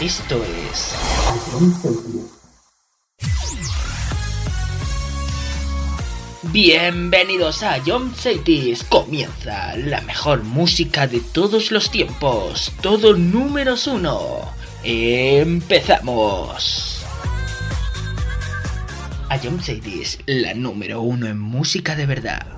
Esto es Bienvenidos a John Cities. Comienza la mejor música de todos los tiempos. Todo números uno. Empezamos. A John Cities, la número uno en música de verdad.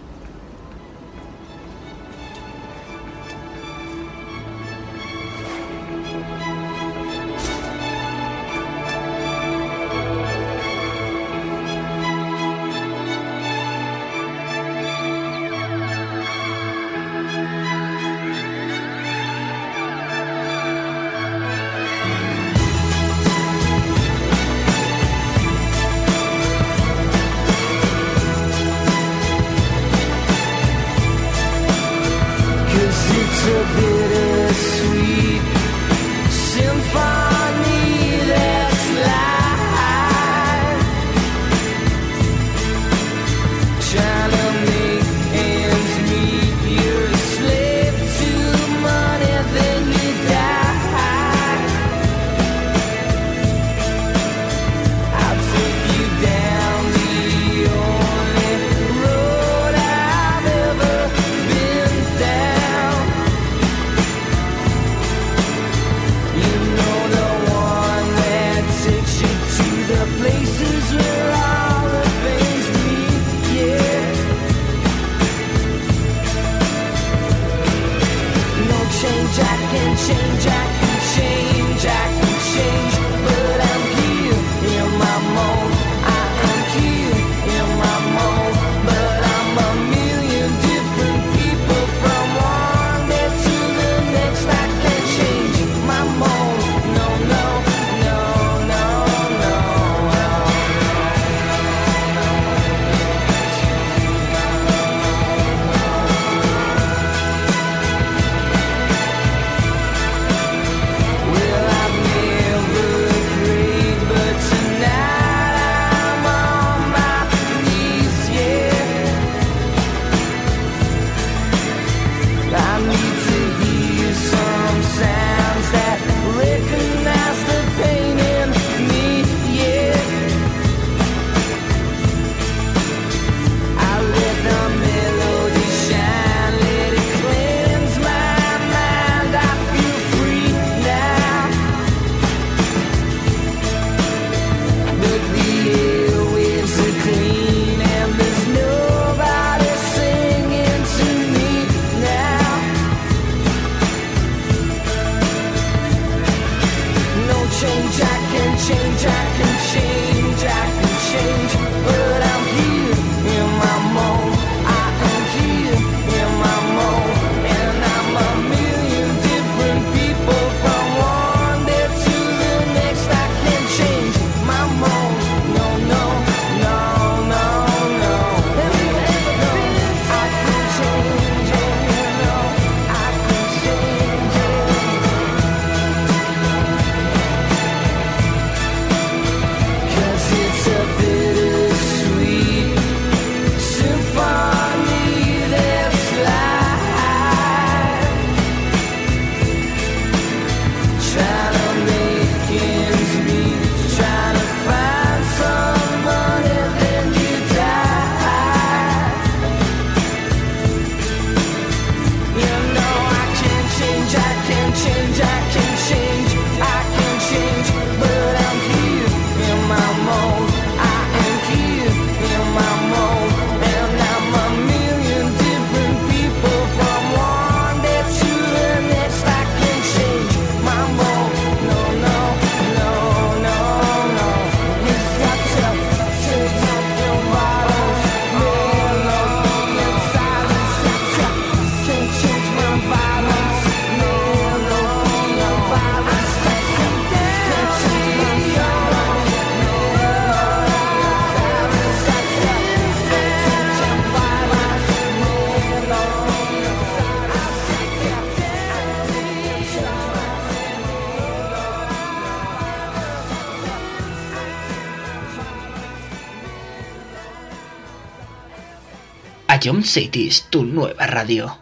Station City es tu nueva radio.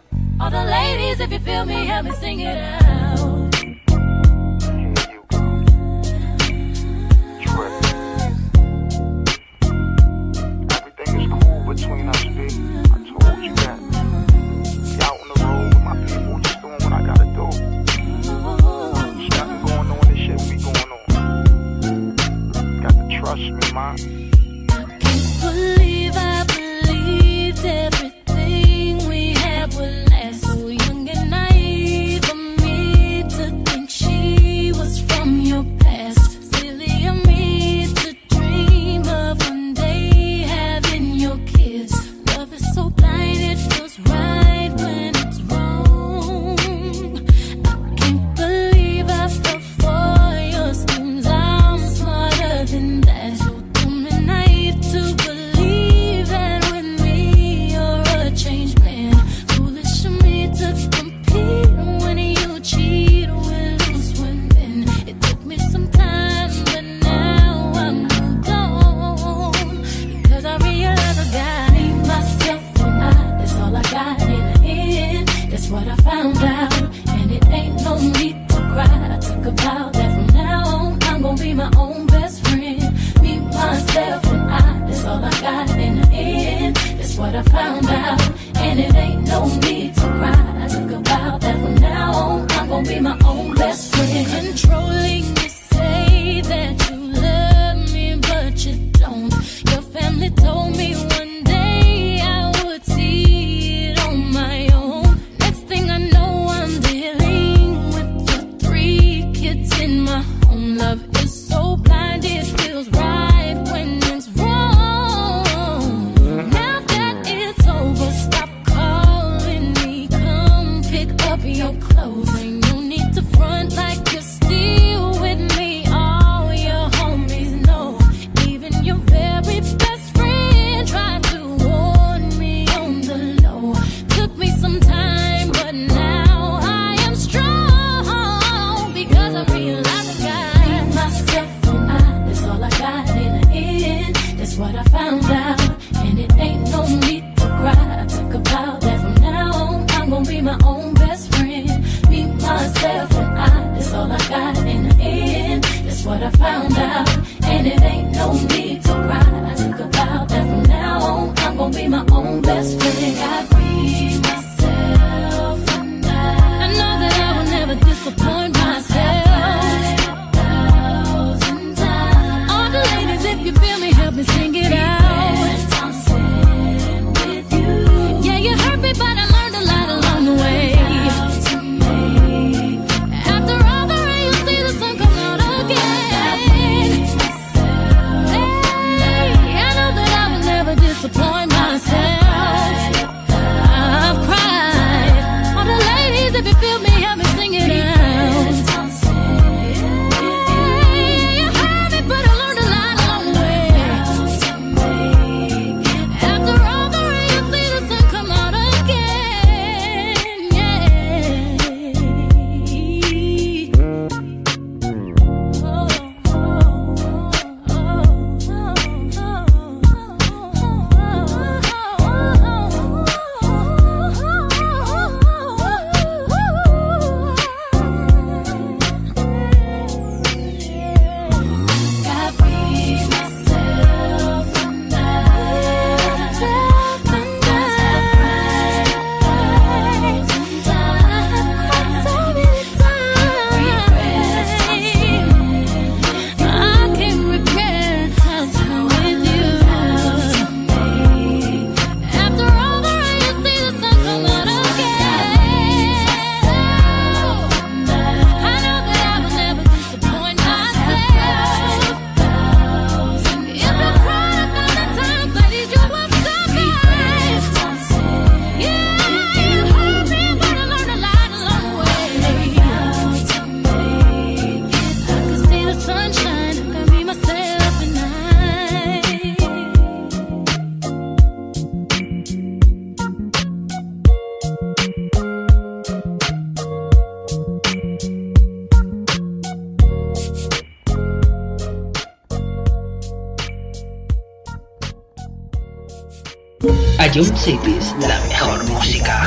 Ion Cities, la mejor música.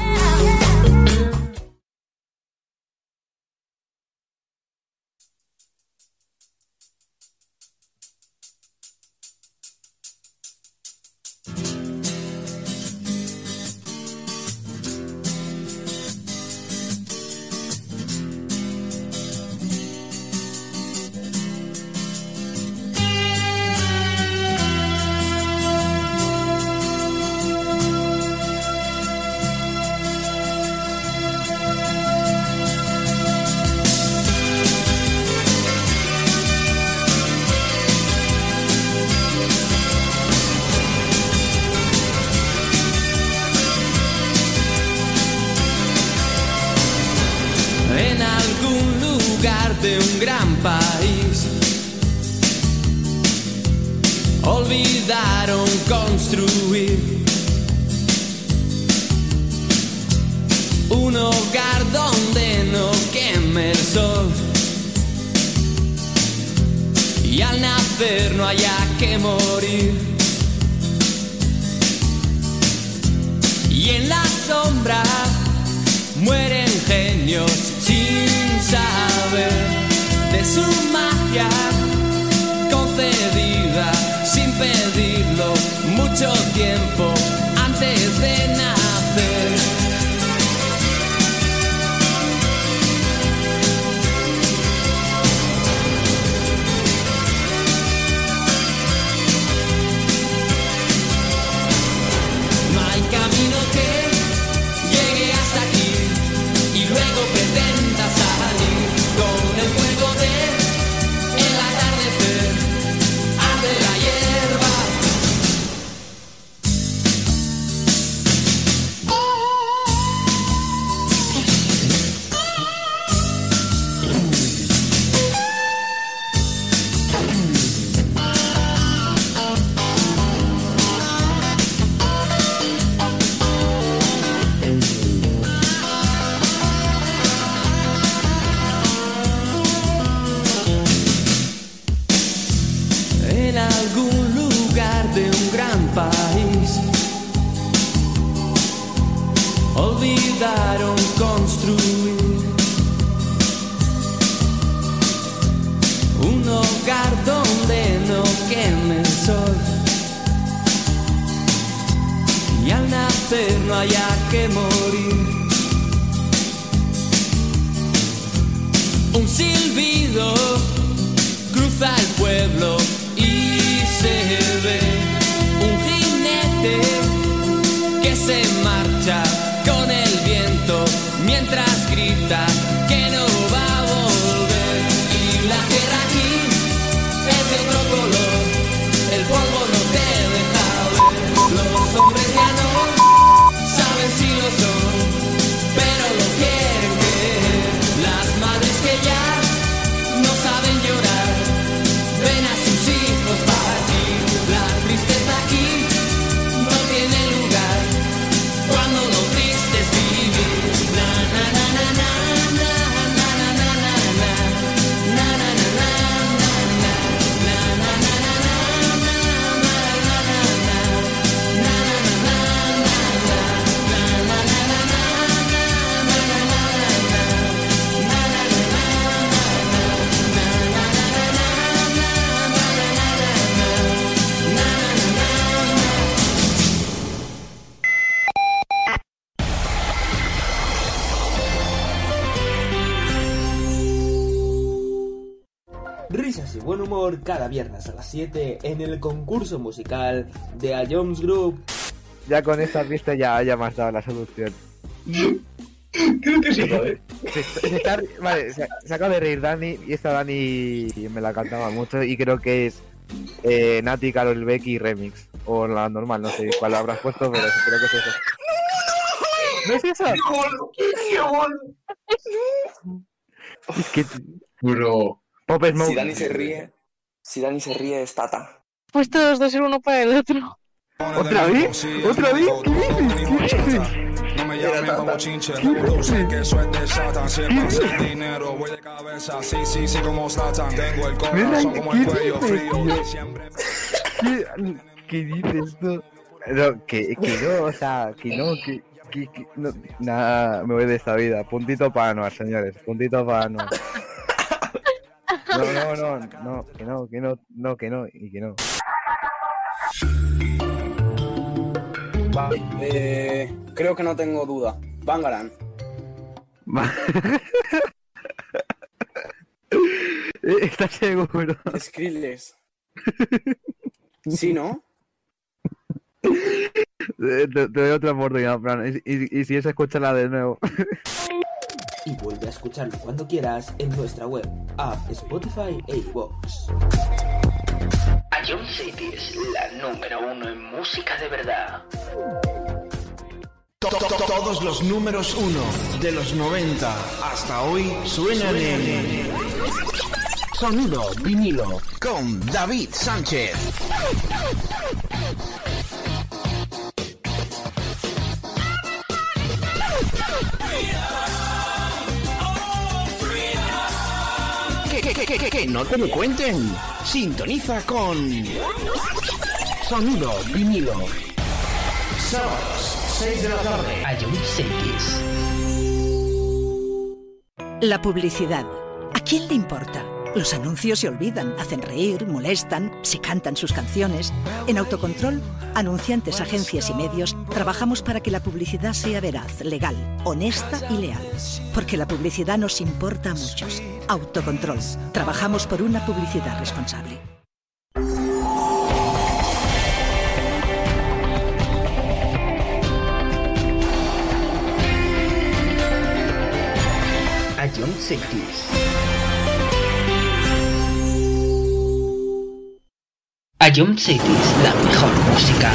Cada viernes a las 7 en el concurso musical de A Jones Group. Ya con esta pista ya, ya me has dado la solución. Creo que sí, joder. Se, se está- vale, se, se acaba de reír Dani y esta Dani me la cantaba mucho y creo que es eh, Nati, Carol Becky Remix. O la normal, no sé cuál habrás puesto, pero creo que es eso. ¿No es eso? Es que Bro. Pop Smoke. Si Dani se ríe, si Dani se ríe es Tata. Pues todos dos ser uno para el otro. ¿Otra vez? ¿Otra vez? ¿Qué dices? ¿Qué dices? No me llamen como chinche, que eso es de Satan. Si es para hacer dinero, voy de cabeza. Sí, sí, sí, como Satan. Tengo el corazón como el ¿Qué cuello dices, frío. tío? Y siempre ¿Qué, qué dices tú? No, que, que no, o sea, que no, que, que, que no, nada, me voy de esta vida. Puntito para Anuar, señores, puntito para Anuar. No, no, no, no, que no, que no, no, que no, y que no. Vale, eh, creo que no tengo duda. Bangaran. ¿Estás seguro? Skrillex. Sí, ¿no? Te, te doy otra oportunidad, Fran, y, y, y si es, escúchala de nuevo. Y vuelve a escucharlo cuando quieras en nuestra web, app, Spotify e iVoox. A John City es la número uno en música de verdad. To- to- to- Todos los números uno de los 90 hasta hoy suenan en Sonido vinilo con David Sánchez. Que, que, que, no te lo cuenten. Sintoniza con Sonido vinilo. Sábados, 6 de la tarde. A John Cities. La publicidad. ¿A quién le importa? Los anuncios se olvidan, hacen reír, molestan, se cantan sus canciones. En Autocontrol, anunciantes, agencias y medios, trabajamos para que la publicidad sea veraz, legal, honesta y leal. Porque la publicidad nos importa a muchos. Autocontrol. Trabajamos por una publicidad responsable. John Cities, la mejor música.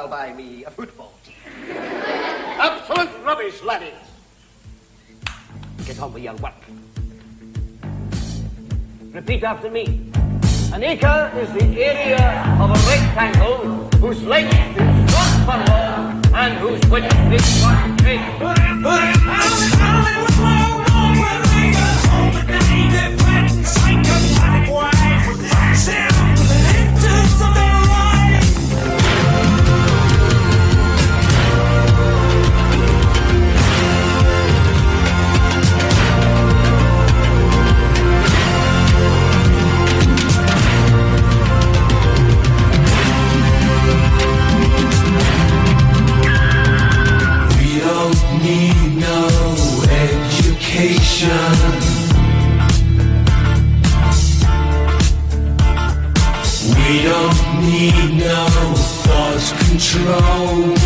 shall buy me a football. Absolute rubbish, laddies. Get on with your work. Repeat after me. An acre is the area of a rectangle whose length is one furlong and whose width is one cubit. control.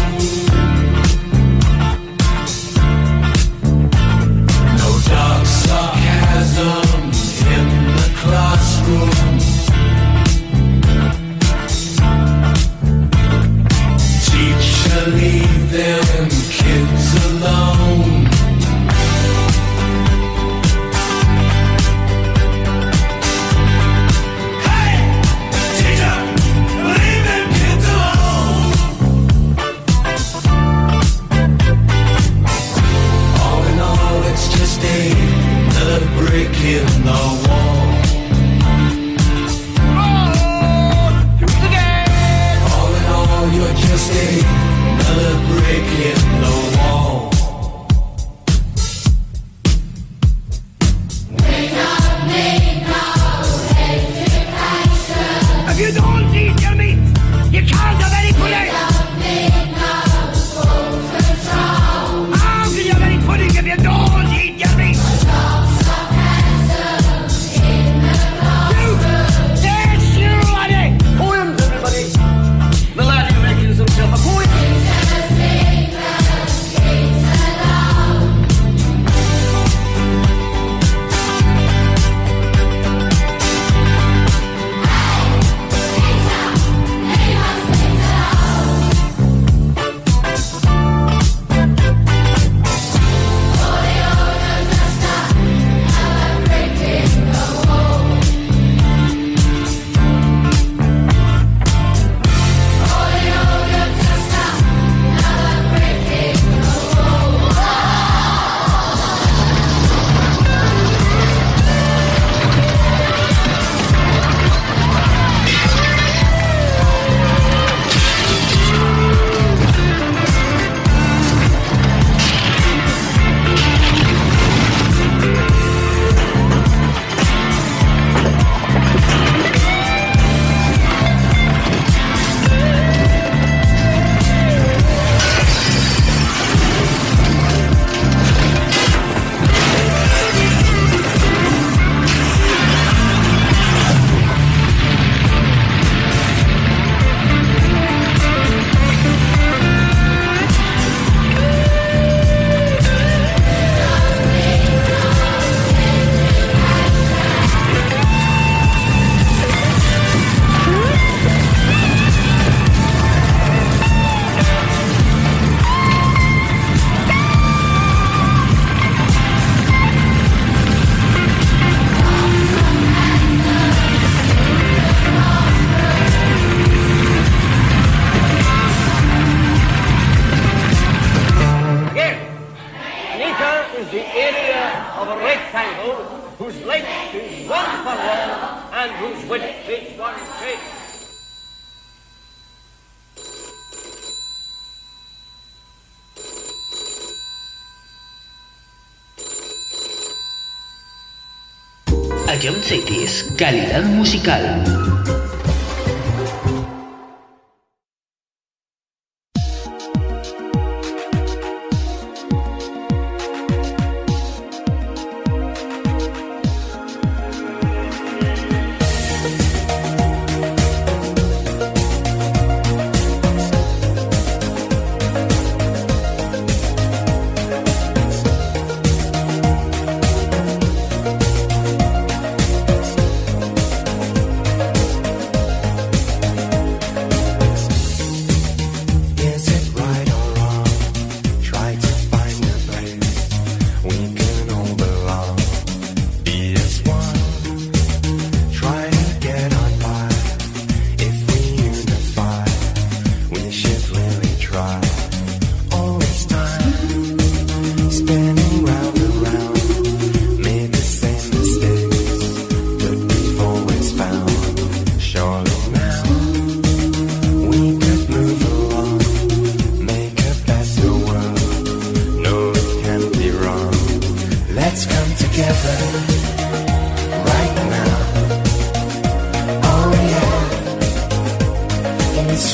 calidad musical.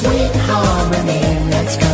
sweet harmony. Let's go.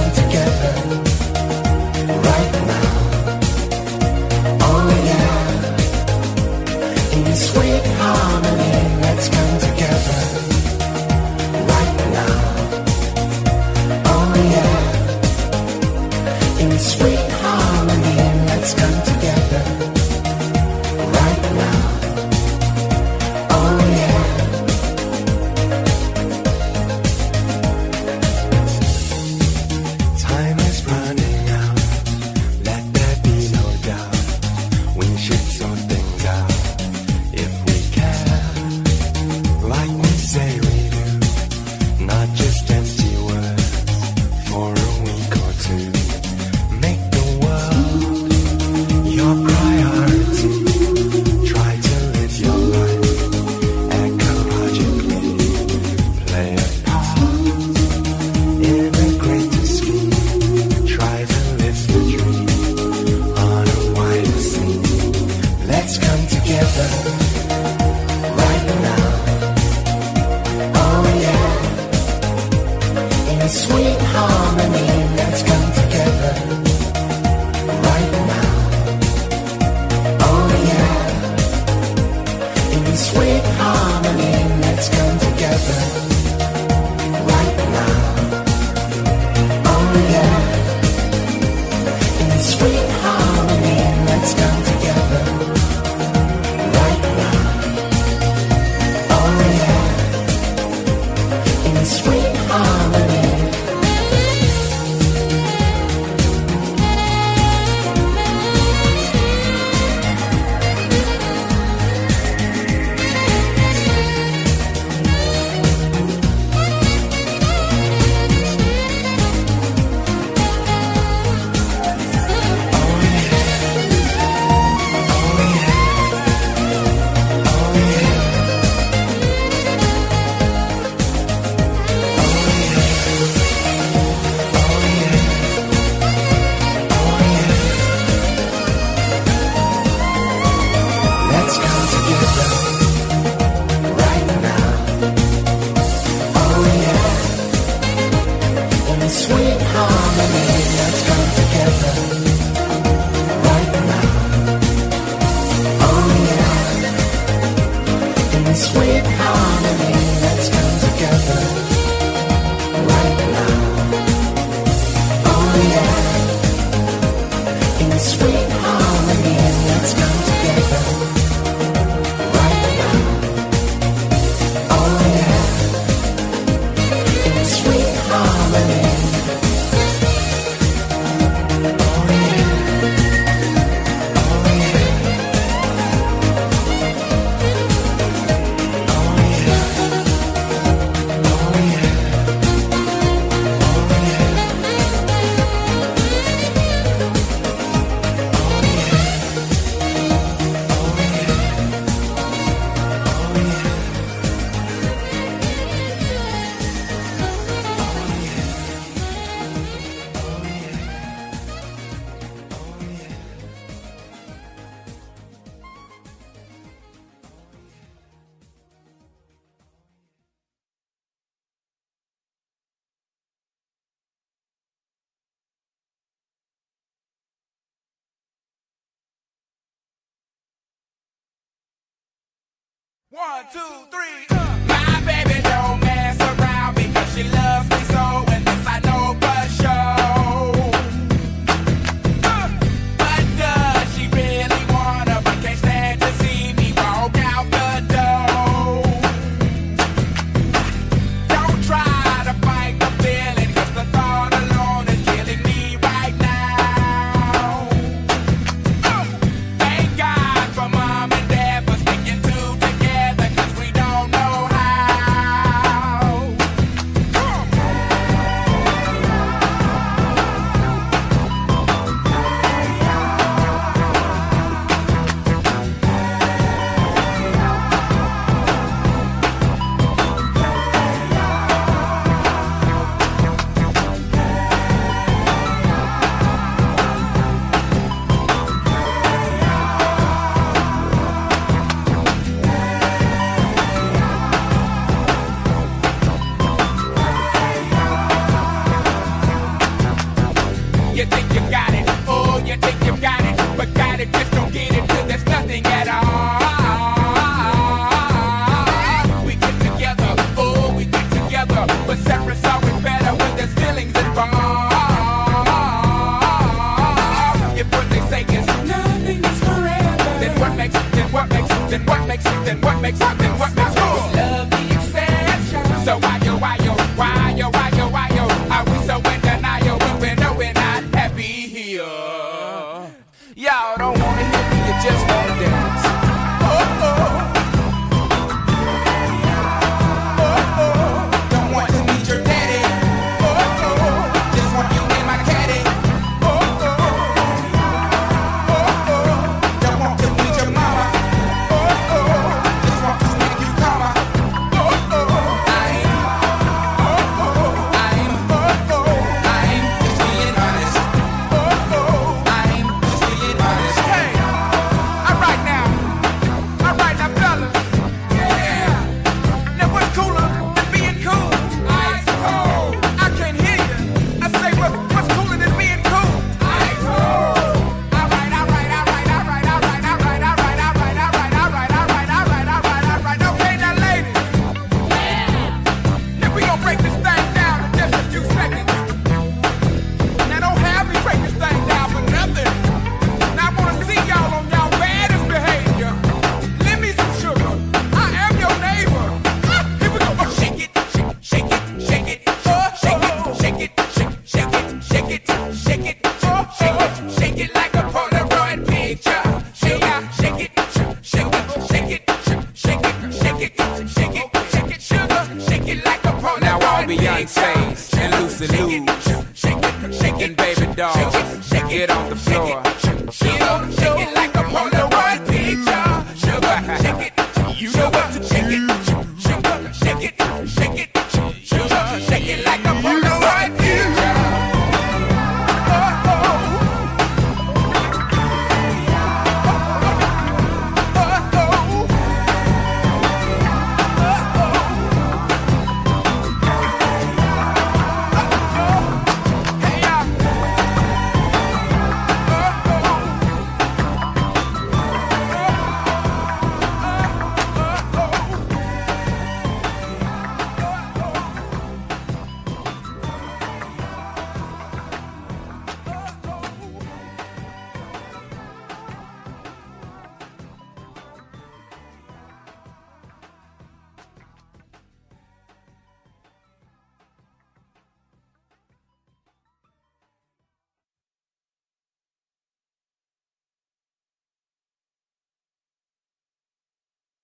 One, two, three, uh. My baby don't mess around because she loves me so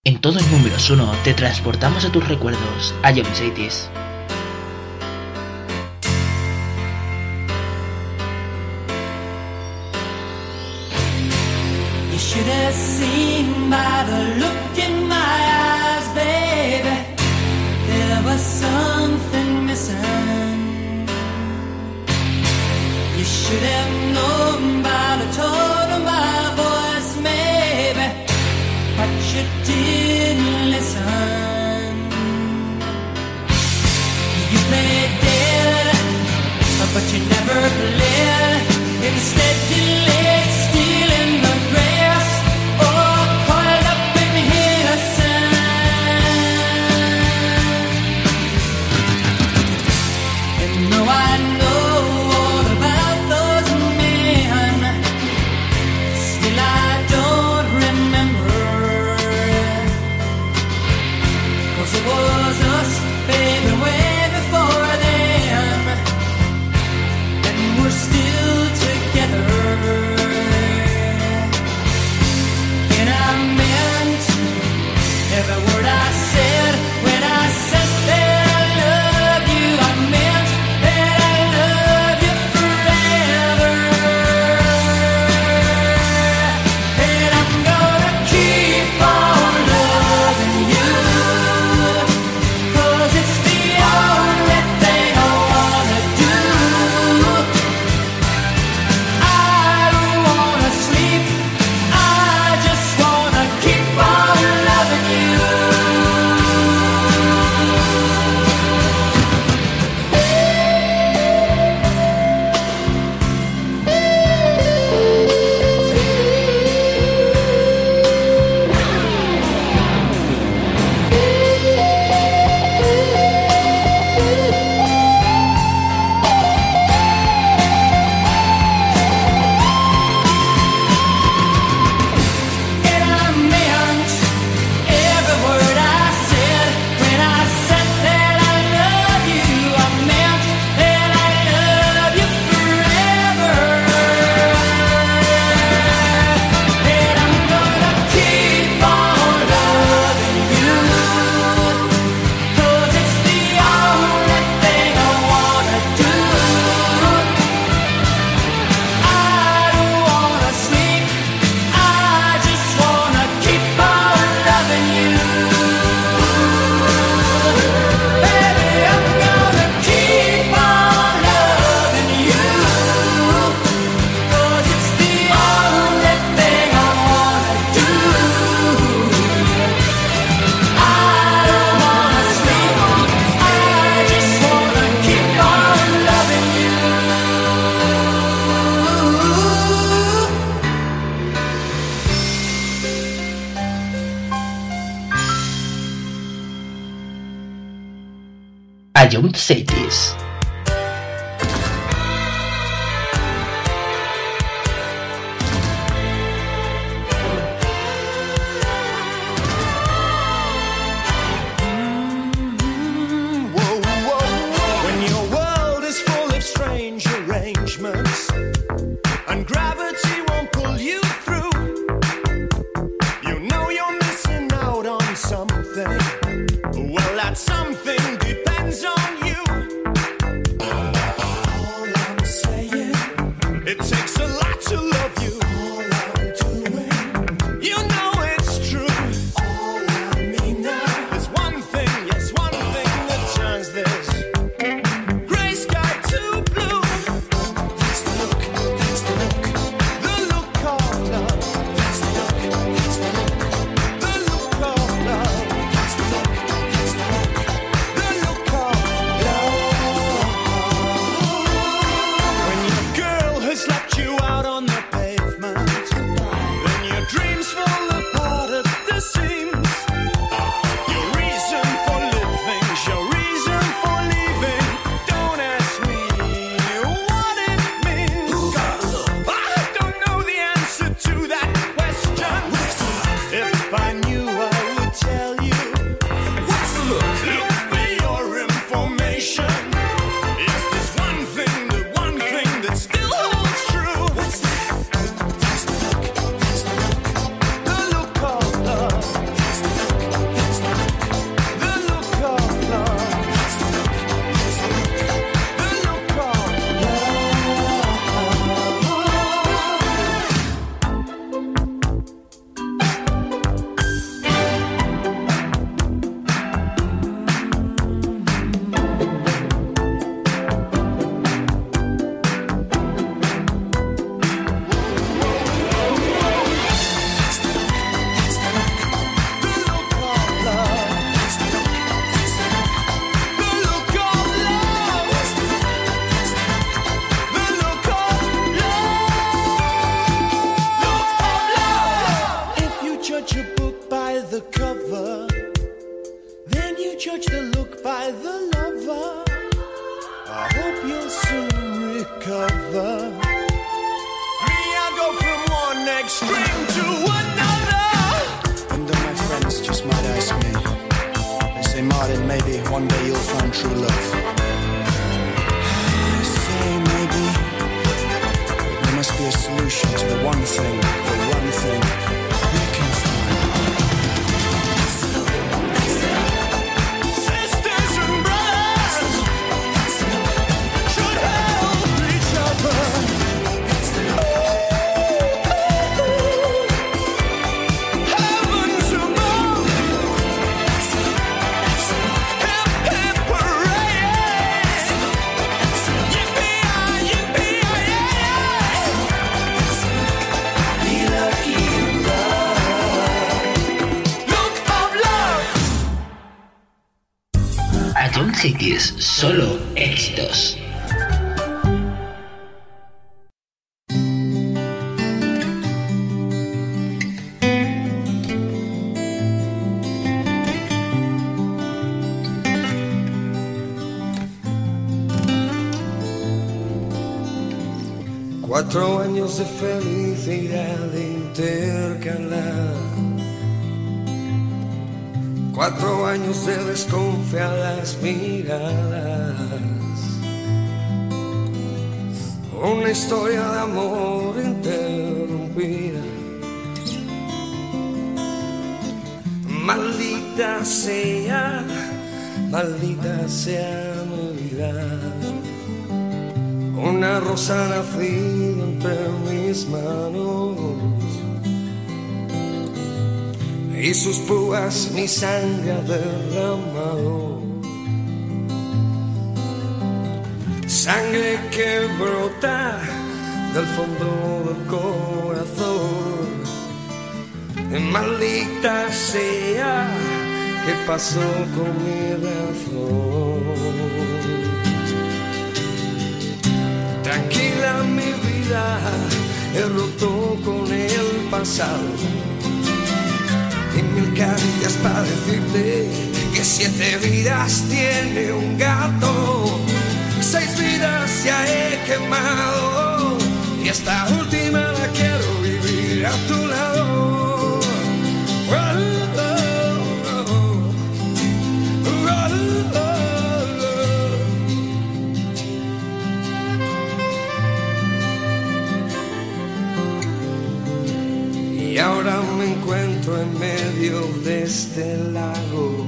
En todo el número 1 te transportamos a tus recuerdos, a John Cities. You should have seen by the look in my eyes, baby. There was something missing. You should have known by the tone. you but you never live, Instead, you live. verdade, muito sei disso. A John Cities, solo éxitos. Cuatro años de felicidad intercalada. Cuatro años de desconfiadas miradas. Una historia de amor interrumpida. Maldita sea, maldita sea mi vida. Una rosa nacida entre mis manos y sus púas mi sangre ha derramado. Sangre que brota del fondo del corazón. Maldita sea, ¿qué pasó con mi razón? Tranquila mi vida, he roto con el pasado. Caricias para decirte que siete vidas tiene un gato. Seis vidas ya he quemado. Y esta última la quiero vivir a tu lado. En medio de este lago,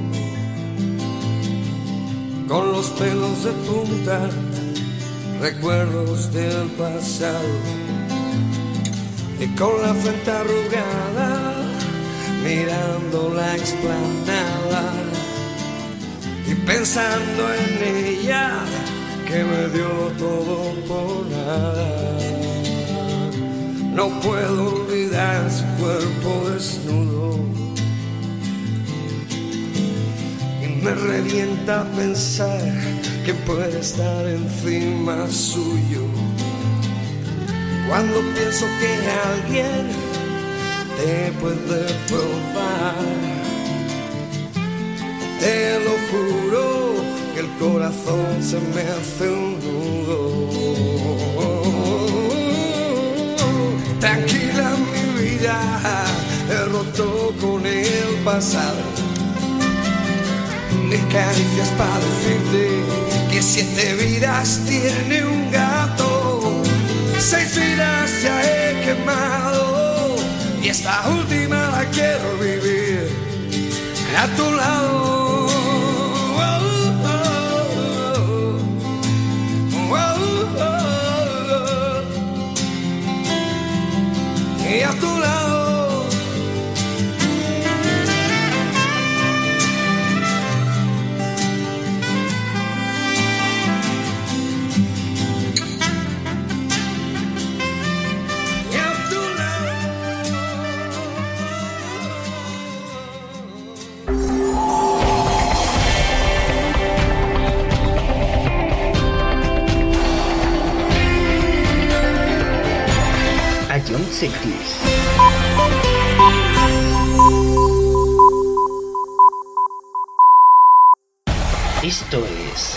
con los pelos de punta, recuerdos del pasado, y con la frente arrugada, mirando la explanada, y pensando en ella, que me dio todo por nada. No puedo olvidar su cuerpo desnudo. Y me revienta pensar que puede estar encima suyo. Cuando pienso que alguien te puede probar, te lo juro que el corazón se me hace un nudo. Tranquila mi vida, he roto con el pasado. Mil caricias para decirte que siete vidas tiene un gato. Seis vidas ya he quemado y esta última la quiero vivir a tu lado. insectos. Esto es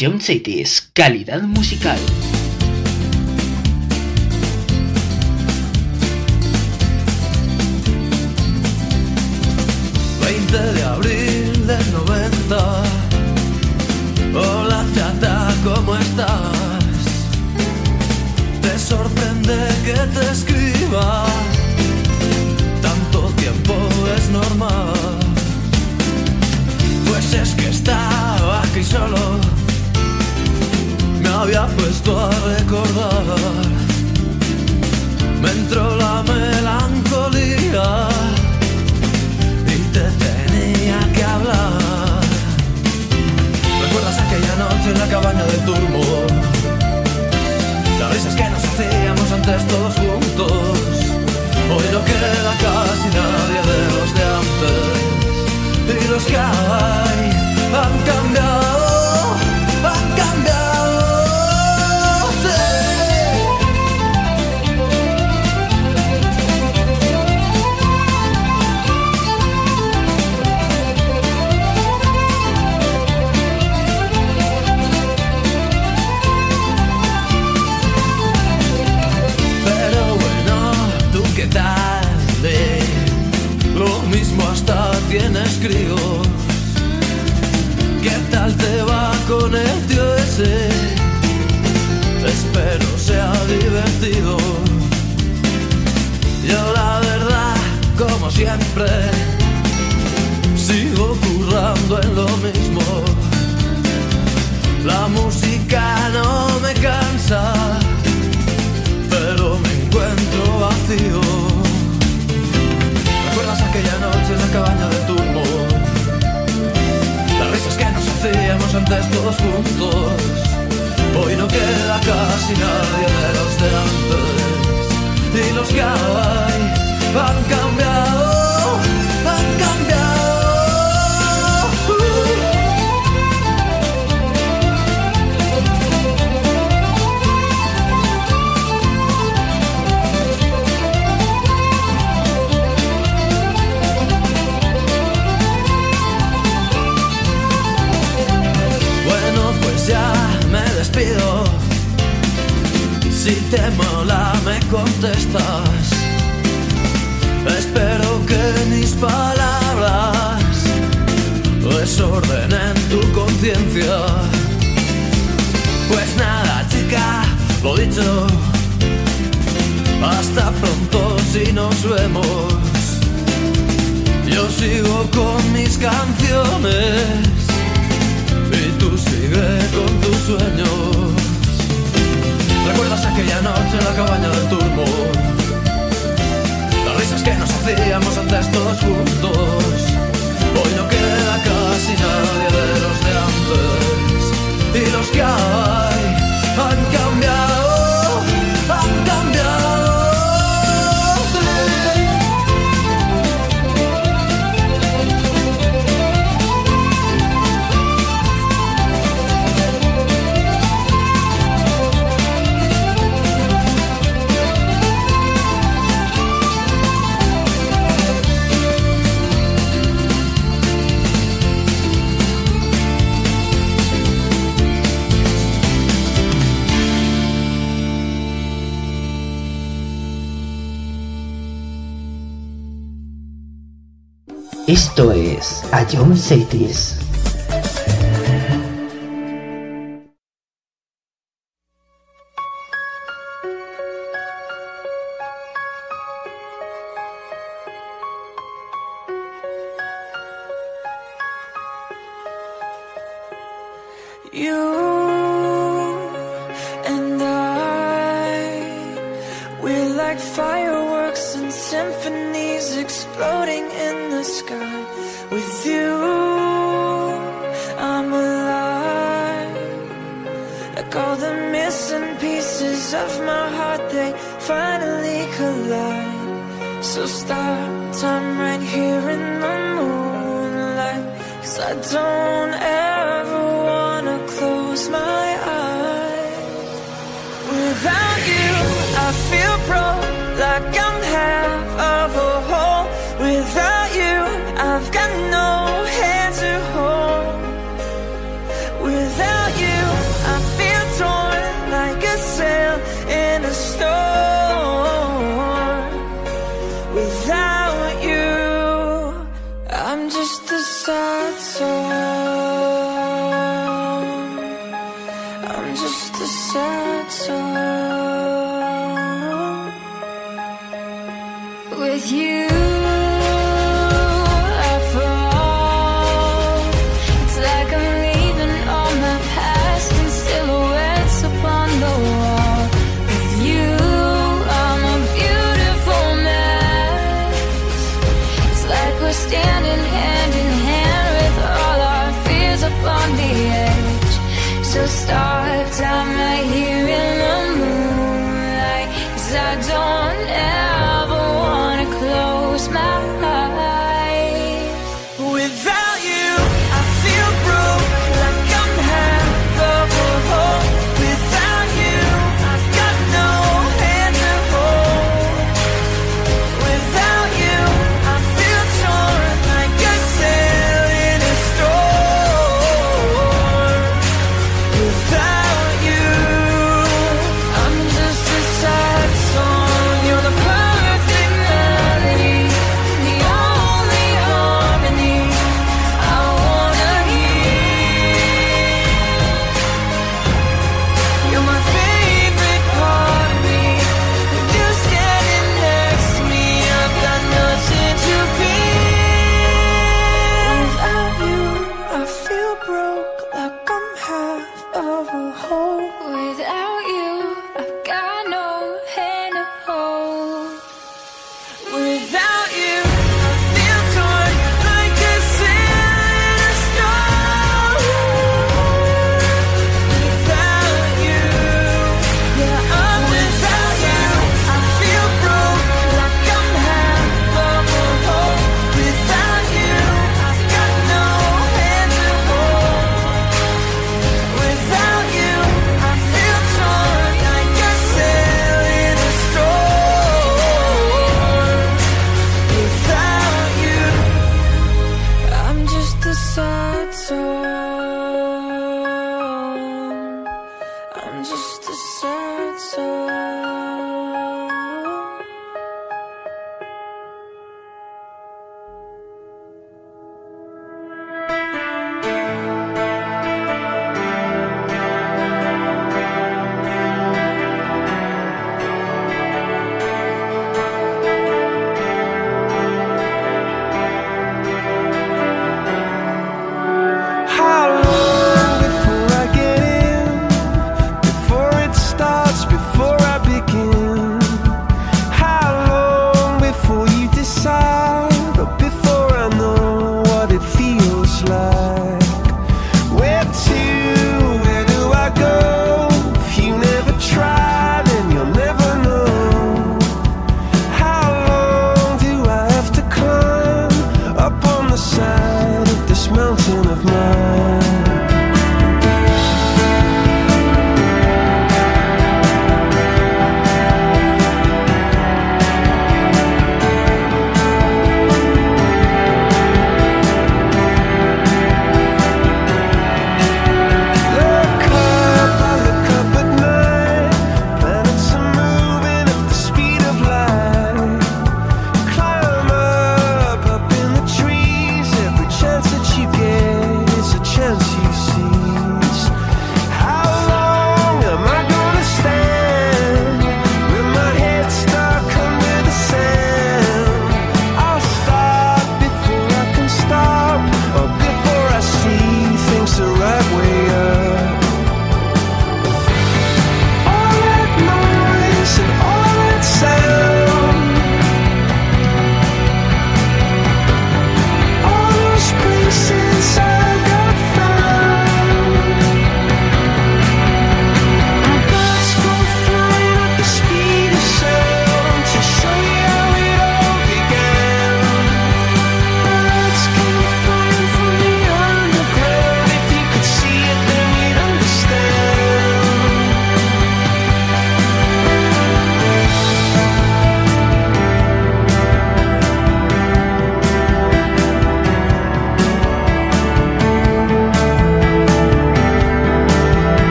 Ion Cities, calidad musical. 18 seitris.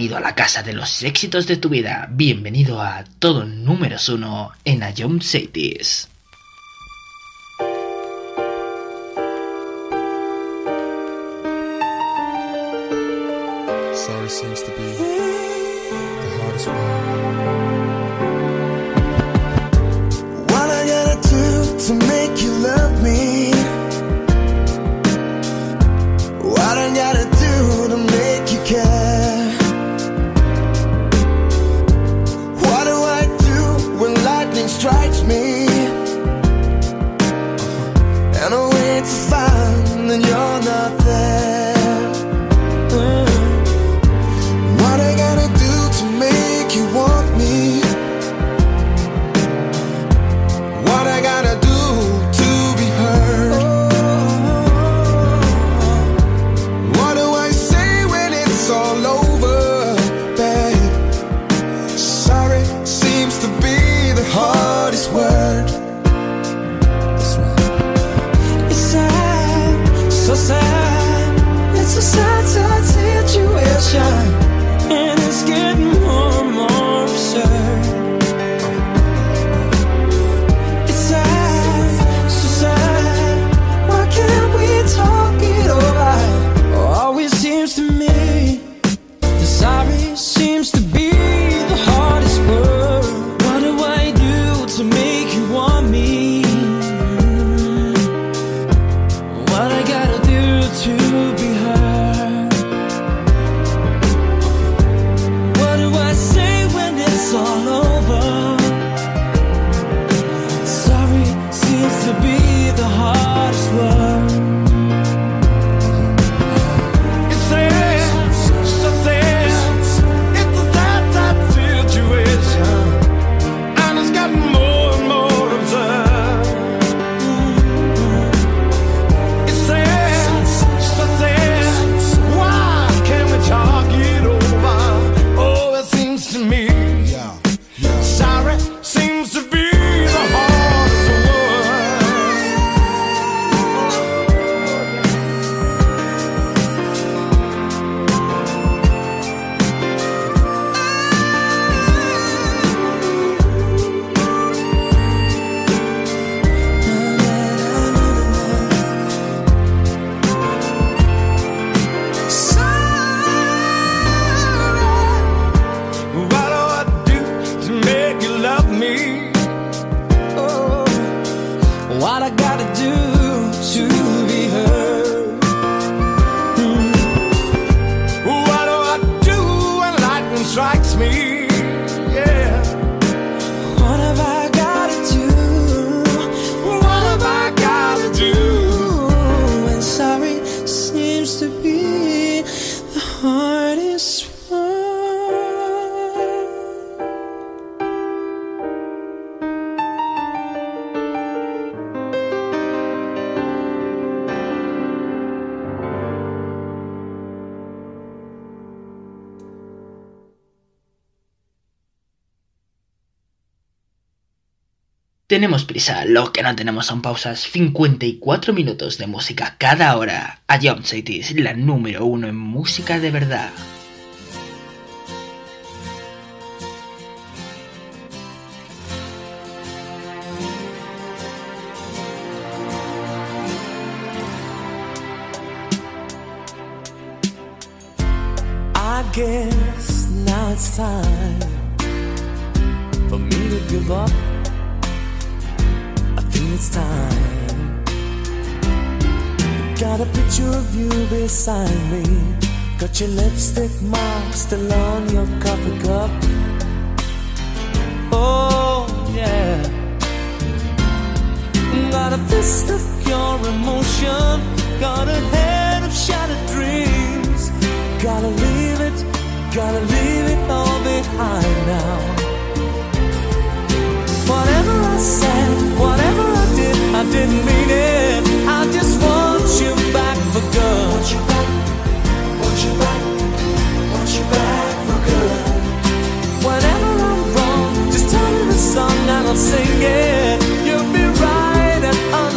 Bienvenido a la casa de los éxitos de tu vida. Bienvenido a todo números uno en Ayom Cities. Tenemos prisa, lo que no tenemos son pausas. 54 minutos de música cada hora. A Jump Cities, la número uno en música de verdad.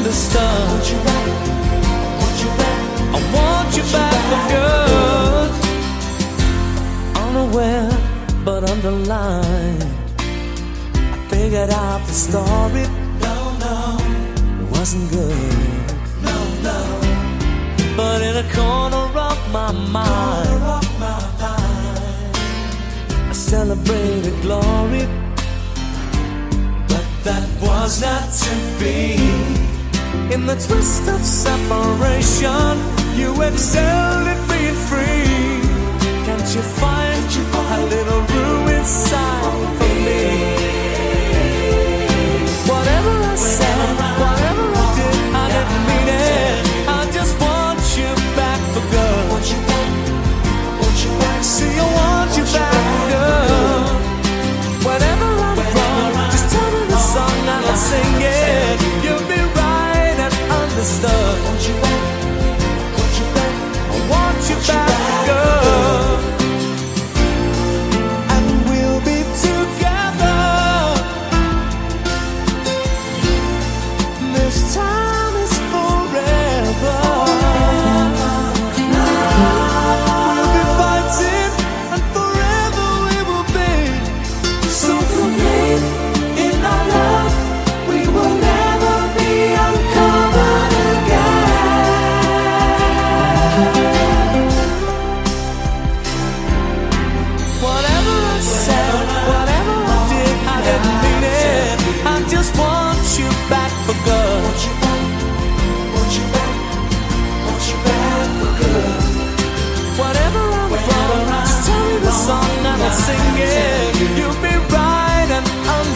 the stars. Want you back, want you back. I want, want you, you back, back for good. Unaware, but underlined. I figured out the story. No, no, it wasn't good. No, no. But in a corner of my mind, corner of my mind. I celebrated glory that was not to be. In the twist of separation, you excelled at being free. Can't you find, your find?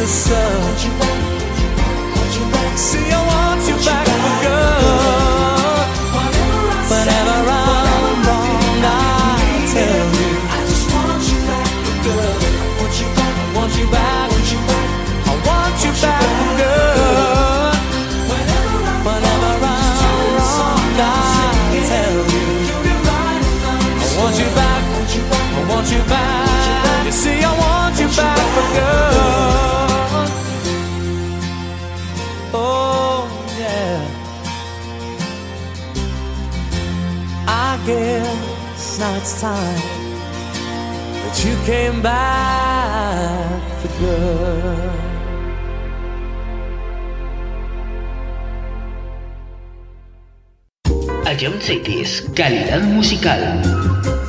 yourself. time that you came back for good. Ayom Cities, calidad musical.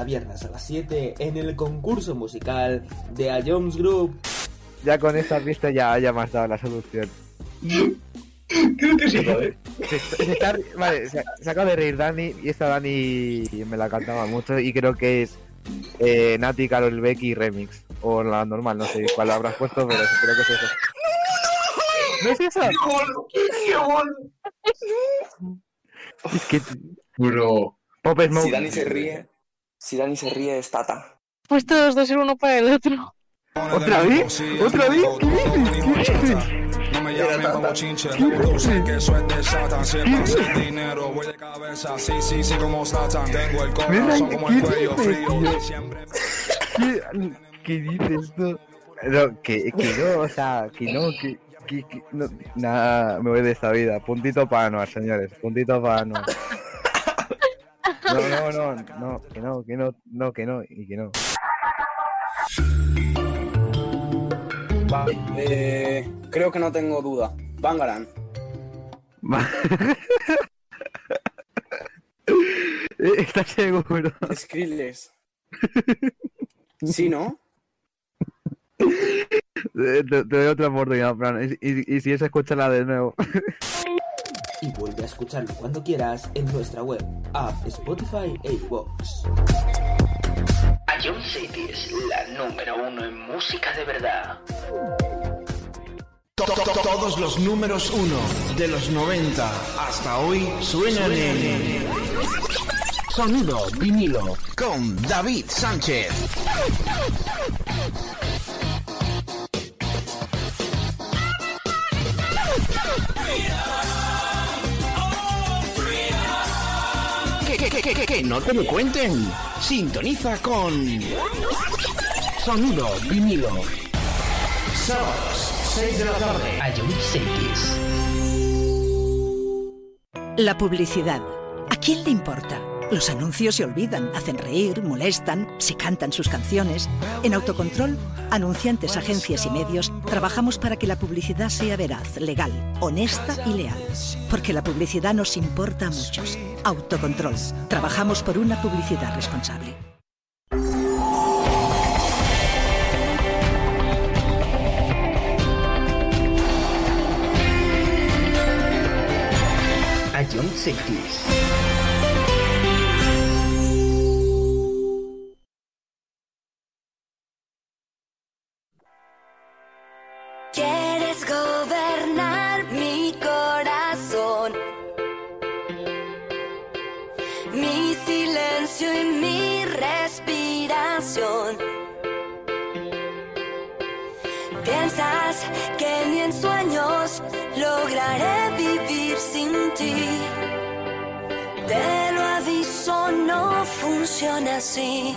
Cada viernes a las 7 en el concurso musical de A Jones Group. Ya con esta pista ya, ya me has dado la solución. Creo que sí. Se, se está- vale, se, se acaba de reír Dani y esta Dani me la cantaba mucho y creo que es eh, Nati, Carol Becky Remix. O la normal, no sé cuál habrás puesto, pero creo que es eso. ¿No es eso? Es que... Bro. Pop Smoke. Si Dani se ríe, si Dani se ríe es Tata. Pues todos dos ser uno para el otro. ¿Otra vez? ¿Otra vez? ¿Qué dices? ¿Qué dices? No me llamen como chinche, reproduce que eso es de Satan. Si es para hacer dinero, voy de cabeza. Sí, sí, sí, como Satan. Tengo el corazón como el cuello frío. Siempre ¿Qué, dices tú? No, que, que no, o sea, que no, que, que, que- no, nada, me voy de esta vida. Puntito para Anuar, señores, puntito para Anuar. No, no, no, no, que no, que no, no, que no, y que no. Vale, eh, creo que no tengo duda. Bangaran. ¿Estás seguro? Skrillex. Sí, ¿no? Te, te doy otra oportunidad, Fran, y, y- y si es, escúchala de nuevo. Y vuelve a escucharlo cuando quieras en nuestra web, app, Spotify e iVoox. A John City es la número uno en música de verdad. To- to- to- Todos los números uno de los 90 hasta hoy suenan en Sonido vinilo con David Sánchez. Que, que, que, no te lo cuenten. Sintoniza con Sonido vinilo. Sábados, 6 de la tarde. A John Cities. La publicidad. ¿A quién le importa? Los anuncios se olvidan, hacen reír, molestan, se cantan sus canciones. En Autocontrol, anunciantes, agencias y medios, trabajamos para que la publicidad sea veraz, legal, honesta y leal. Porque la publicidad nos importa a muchos. Autocontrol. Trabajamos por una publicidad responsable. Funciona así.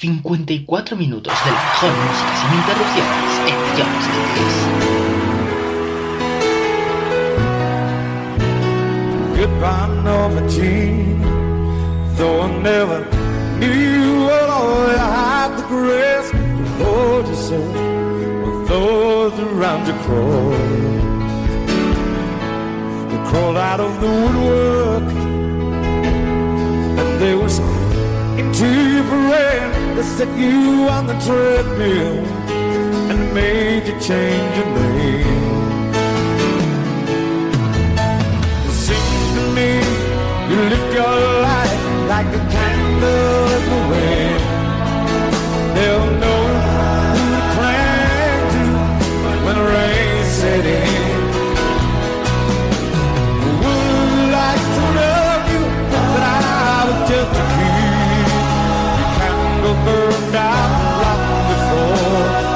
54 minutos de la mejor música sin interrupciones en Jump Cities. Goodbye, Norma Jean. Though I never knew what all you had the grace to hold yourself with those around you crawl. They crawled out of the woodwork and they whispered into your brain. They set you on the treadmill and made you change your name. It seems to me you live your life like a candle in the wind. Long before.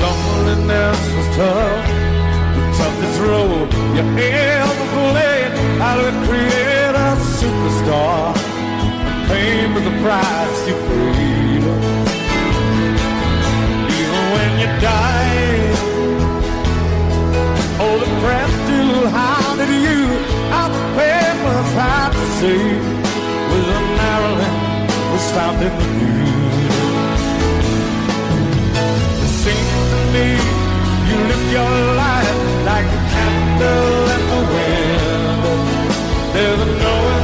Loneliness was tough, the toughest role you ever played. How a superstar, with the price you paid. Died, all the press still hounded you. Out the papers to say, with a Marilyn was found in the news. It seems to me you live your life like a candle in the wind. There's no one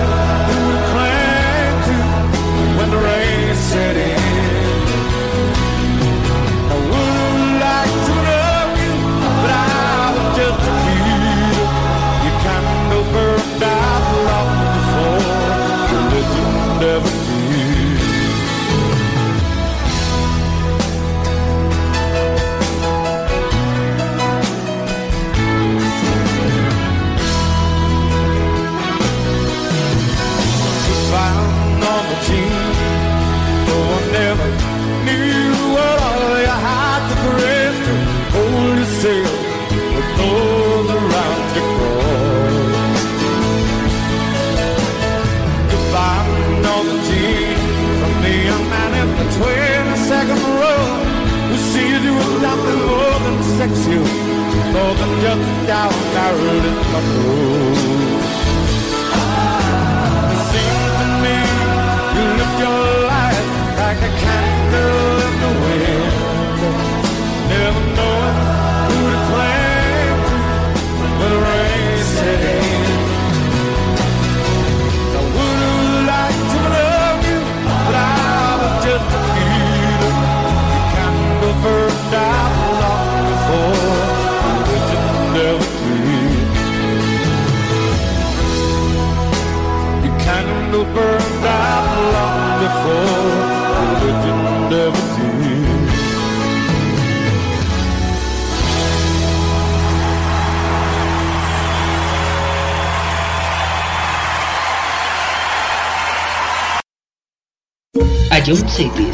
A Jump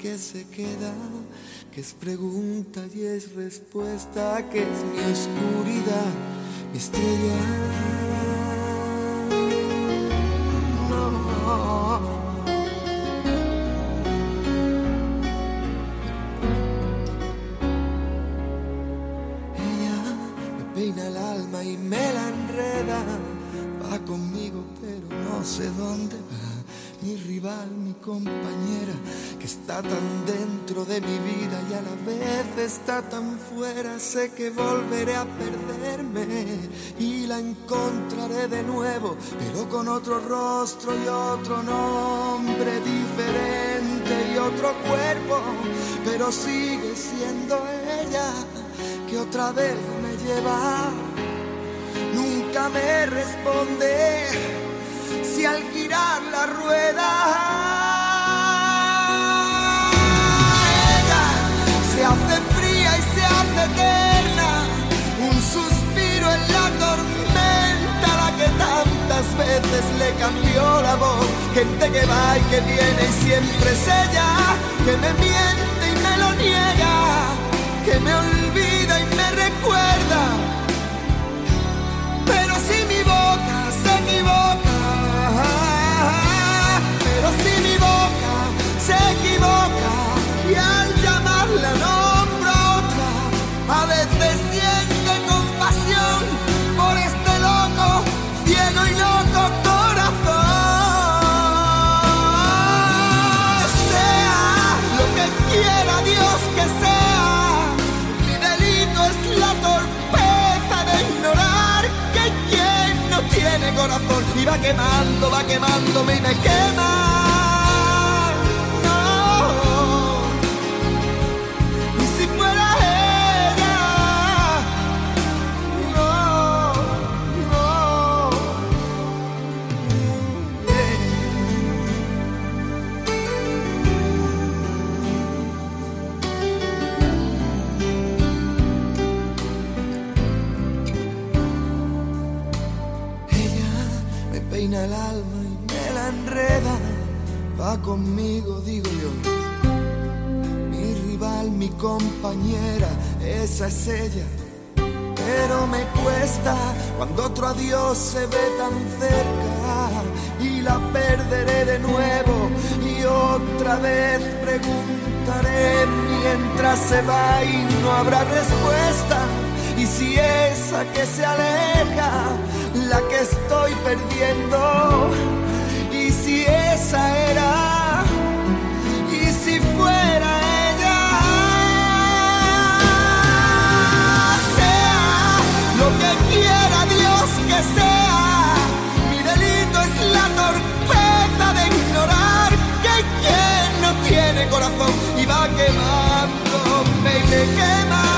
que se queda, que es pregunta y es respuesta, que es mi oscuridad, mi estrella. No. Mi rival, mi compañera, que está tan dentro de mi vida y a la vez está tan fuera. Sé que volveré a perderme y la encontraré de nuevo, pero con otro rostro y otro nombre diferente y otro cuerpo, pero sigue siendo ella que otra vez me lleva. Nunca me responde si al girar la rueda ella se hace fría y se hace eterna, un suspiro en la tormenta, la que tantas veces le cambió la voz, gente que va y que viene y siempre es ella, que me miente y me lo niega, que me olvida y me recuerda, va quemando, va quemándome y me quema. Conmigo, digo yo. Mi rival, mi compañera, esa es ella. Pero me cuesta cuando otro adiós se ve tan cerca y la perderé de nuevo y otra vez preguntaré mientras se va y no habrá respuesta. Y si esa que se aleja, la que estoy perdiendo, y si esa era, corazón y va quemándome y me quema.